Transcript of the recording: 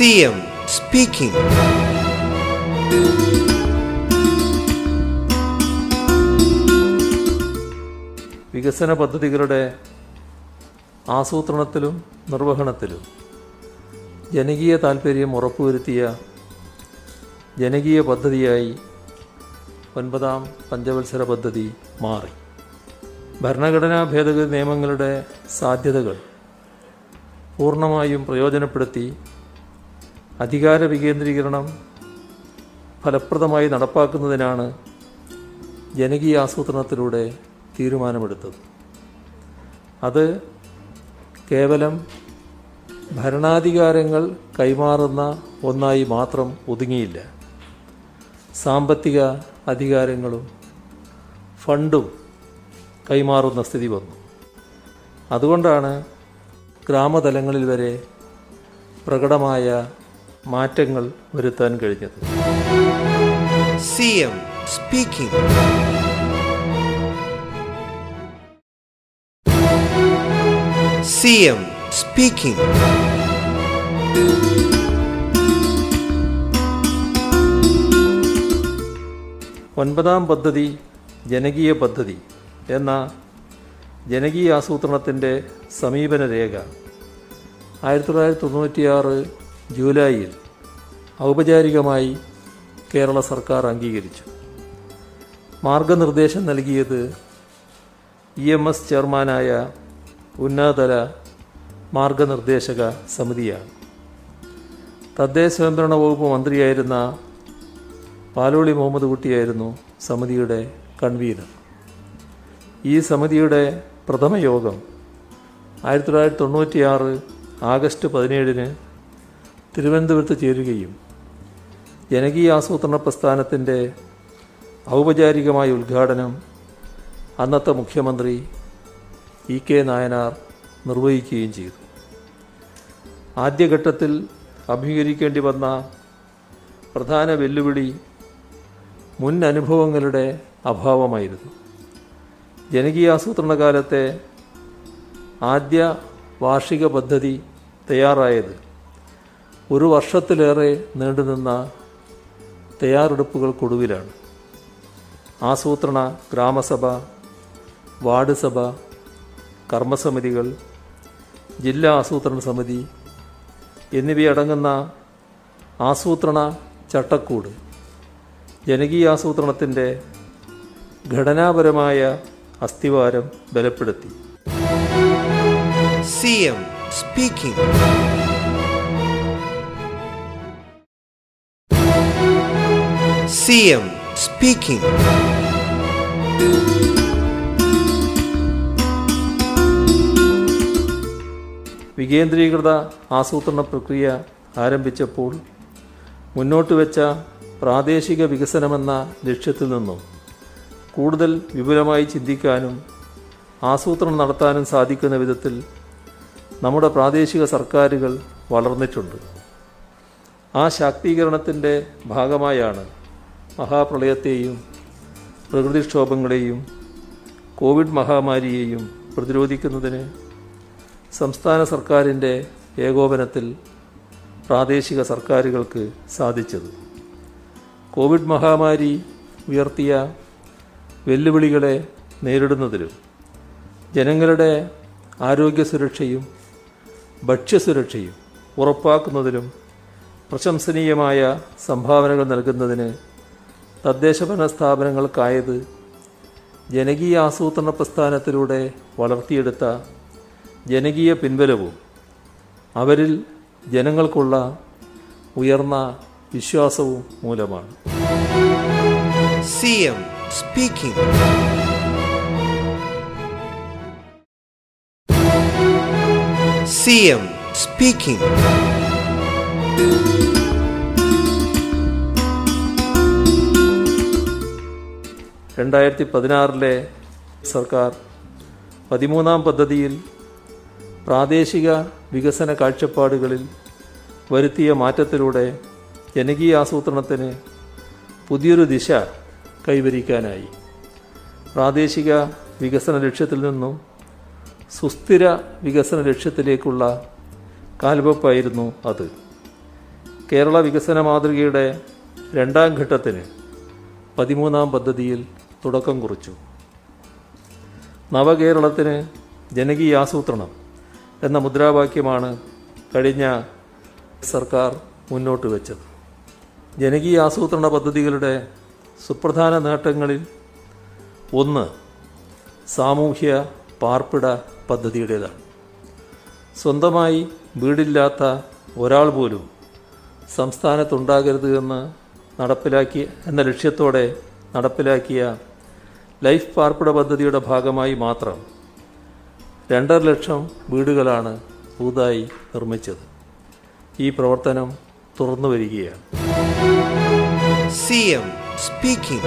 CM speaking വികസന പദ്ധതികളുടെ ആസൂത്രണത്തിലും നിർവഹണത്തിലും ജനകീയ താൽപ്പര്യം ഉറപ്പുവരുത്തിയ ജനകീയ പദ്ധതിയായി ഒൻപതാം പഞ്ചവത്സര പദ്ധതി മാറി. ഭരണഘടനാ ഭേദഗതി നിയമങ്ങളുടെ സാധ്യതകൾ പൂർണമായും പ്രയോജനപ്പെടുത്തി അധികാര വികേന്ദ്രീകരണം ഫലപ്രദമായി നടപ്പാക്കുന്നതിനാണ് ജനകീയ ആസൂത്രണത്തിലൂടെ തീരുമാനമെടുത്തത്. അത് കേവലം ഭരണാധികാരങ്ങൾ കൈമാറുന്ന ഒന്നായി മാത്രം ഒതുങ്ങിയില്ല. സാമ്പത്തിക അധികാരങ്ങളും ഫണ്ടും കൈമാറുന്ന സ്ഥിതി വന്നു. അതുകൊണ്ടാണ് ഗ്രാമതലങ്ങളിൽ വരെ പ്രകടമായ മാറ്റങ്ങൾ വരുത്താൻ കഴിഞ്ഞത് CM speaking. CM speaking. ഒൻപതാം പദ്ധതി ജനകീയ പദ്ധതി എന്ന ജനകീയ ആസൂത്രണത്തിന്റെ സമീപന രേഖ ആയിരത്തി തൊള്ളായിരത്തി തൊണ്ണൂറ്റിയാറ് ജൂലൈയിൽ ഔപചാരികമായി കേരള സർക്കാർ അംഗീകരിച്ചു. മാർഗനിർദ്ദേശം നൽകിയത് ഇ എം എസ് ചെയർമാനായ ഉന്നതതല മാർഗനിർദ്ദേശക സമിതിയാണ്. തദ്ദേശ സ്വയംഭരണ വകുപ്പ് മന്ത്രിയായിരുന്ന പാലോളി മുഹമ്മദ് കുട്ടിയായിരുന്നു സമിതിയുടെ കൺവീനർ. ഈ സമിതിയുടെ പ്രഥമ യോഗം ആയിരത്തി തൊള്ളായിരത്തി തൊണ്ണൂറ്റിയാറ് ആഗസ്റ്റ് പതിനേഴിന് തിരുവനന്തപുരത്ത് ചേരുകയും ജനകീയ ആസൂത്രണ പ്രസ്ഥാനത്തിന്റെ ഔപചാരികമായ ഉദ്ഘാടനം അന്നത്തെ മുഖ്യമന്ത്രി ഇ കെ നായനാർ നിർവഹിക്കുകയും ചെയ്തു. ആദ്യഘട്ടത്തിൽ അഭിമുഖീകരിക്കേണ്ടി വന്ന പ്രധാന വെല്ലുവിളി മുൻ അനുഭവങ്ങളുടെ അഭാവമായിരുന്നു. ജനകീയ ആസൂത്രണ കാലത്തെ ആദ്യ വാർഷിക പദ്ധതി തയ്യാറായത് ഒരു വർഷത്തിലേറെ നീണ്ടുനിന്ന തയ്യാറെടുപ്പുകൾക്കൊടുവിലാണ് ആസൂത്രണ ഗ്രാമസഭ വാർഡ് സഭ കർമ്മസമിതികൾ ജില്ലാ ആസൂത്രണ സമിതി എന്നിവയടങ്ങുന്ന ആസൂത്രണ ചട്ടക്കൂട് ജനകീയ ജനകീയാസൂത്രണത്തിന്റെ ഘടനാപരമായ അസ്ഥിവാരം ബലപ്പെടുത്തി. CM speaking. എം സ്പീക്കിംഗ് വികേന്ദ്രീകൃത ആസൂത്രണ പ്രക്രിയ ആരംഭിച്ചപ്പോൾ മുന്നോട്ട് വെച്ച പ്രാദേശിക വികസനമെന്ന ലക്ഷ്യത്തിൽ നിന്നും കൂടുതൽ വിപുലമായി ചിന്തിക്കാനും ആസൂത്രണം നടത്താനും സാധിക്കുന്ന വിധത്തിൽ നമ്മുടെ പ്രാദേശിക സർക്കാരുകൾ വളർന്നിട്ടുണ്ട് ആ ശാക്തീകരണത്തിന്റെ ഭാഗമായാണ് മഹാപ്രളയത്തെയും പ്രകൃതിക്ഷോഭങ്ങളെയും കോവിഡ് മഹാമാരിയെയും പ്രതിരോധിക്കുന്നതിന് സംസ്ഥാന സർക്കാരിന്റെ ഏകോപനത്തിൽ പ്രാദേശിക സർക്കാരുകൾക്ക് സാധിച്ചത്. കോവിഡ് മഹാമാരി ഉയർത്തിയ വെല്ലുവിളികളെ നേരിടുന്നതിലും ജനങ്ങളുടെ ആരോഗ്യ സുരക്ഷയും ഭക്ഷ്യസുരക്ഷയും ഉറപ്പാക്കുന്നതിലും പ്രശംസനീയമായ സംഭാവനകൾ നൽകുന്നതിന് തദ്ദേശഭരണ സ്ഥാപനങ്ങൾക്കായത് ജനകീയ ആസൂത്രണ പ്രസ്ഥാനത്തിലൂടെ വളർത്തിയെടുത്ത ജനകീയ പിൻബലവും അവരിൽ ജനങ്ങൾക്കുള്ള ഉയർന്ന വിശ്വാസവും മൂലമാണ് സ്പീക്കിംഗ് speaking. CM speaking. രണ്ടായിരത്തി പതിനാറിലെ സർക്കാർ പതിമൂന്നാം പദ്ധതിയിൽ പ്രാദേശിക വികസന കാഴ്ചപ്പാടുകളിൽ വരുത്തിയ മാറ്റത്തിലൂടെ ജനകീയ ആസൂത്രണത്തിന് പുതിയൊരു ദിശ കൈവരിക്കാനായി. പ്രാദേശിക വികസന ലക്ഷ്യത്തിൽ നിന്നും സുസ്ഥിര വികസന ലക്ഷ്യത്തിലേക്കുള്ള കാൽവെപ്പായിരുന്നു അത്. കേരള വികസന മാതൃകയുടെ രണ്ടാം ഘട്ടത്തിന് പതിമൂന്നാം പദ്ധതിയിൽ തുടക്കം കുറിച്ചു. നവകേരളത്തിന് ജനകീയാസൂത്രണം എന്ന മുദ്രാവാക്യമാണ് കഴിഞ്ഞ സർക്കാർ മുന്നോട്ട് വെച്ചത്. ജനകീയ ആസൂത്രണ പദ്ധതികളുടെ സുപ്രധാന നേട്ടങ്ങളിൽ ഒന്ന് സാമൂഹ്യ പാർപ്പിട പദ്ധതിയുടേതാണ്. സ്വന്തമായി വീടില്ലാത്ത ഒരാൾ പോലും സംസ്ഥാനത്തുണ്ടാകരുത് എന്ന് നടപ്പിലാക്കിയ എന്ന ലക്ഷ്യത്തോടെ നടപ്പിലാക്കിയ ലൈഫ് പാർപ്പിട പദ്ധതിയുടെ ഭാഗമായി മാത്രം രണ്ടര ലക്ഷം വീടുകളാണ് പുതുതായി നിർമ്മിച്ചത് ഈ പ്രവർത്തനം തുറന്നു വരികയാണ് സി എം speaking.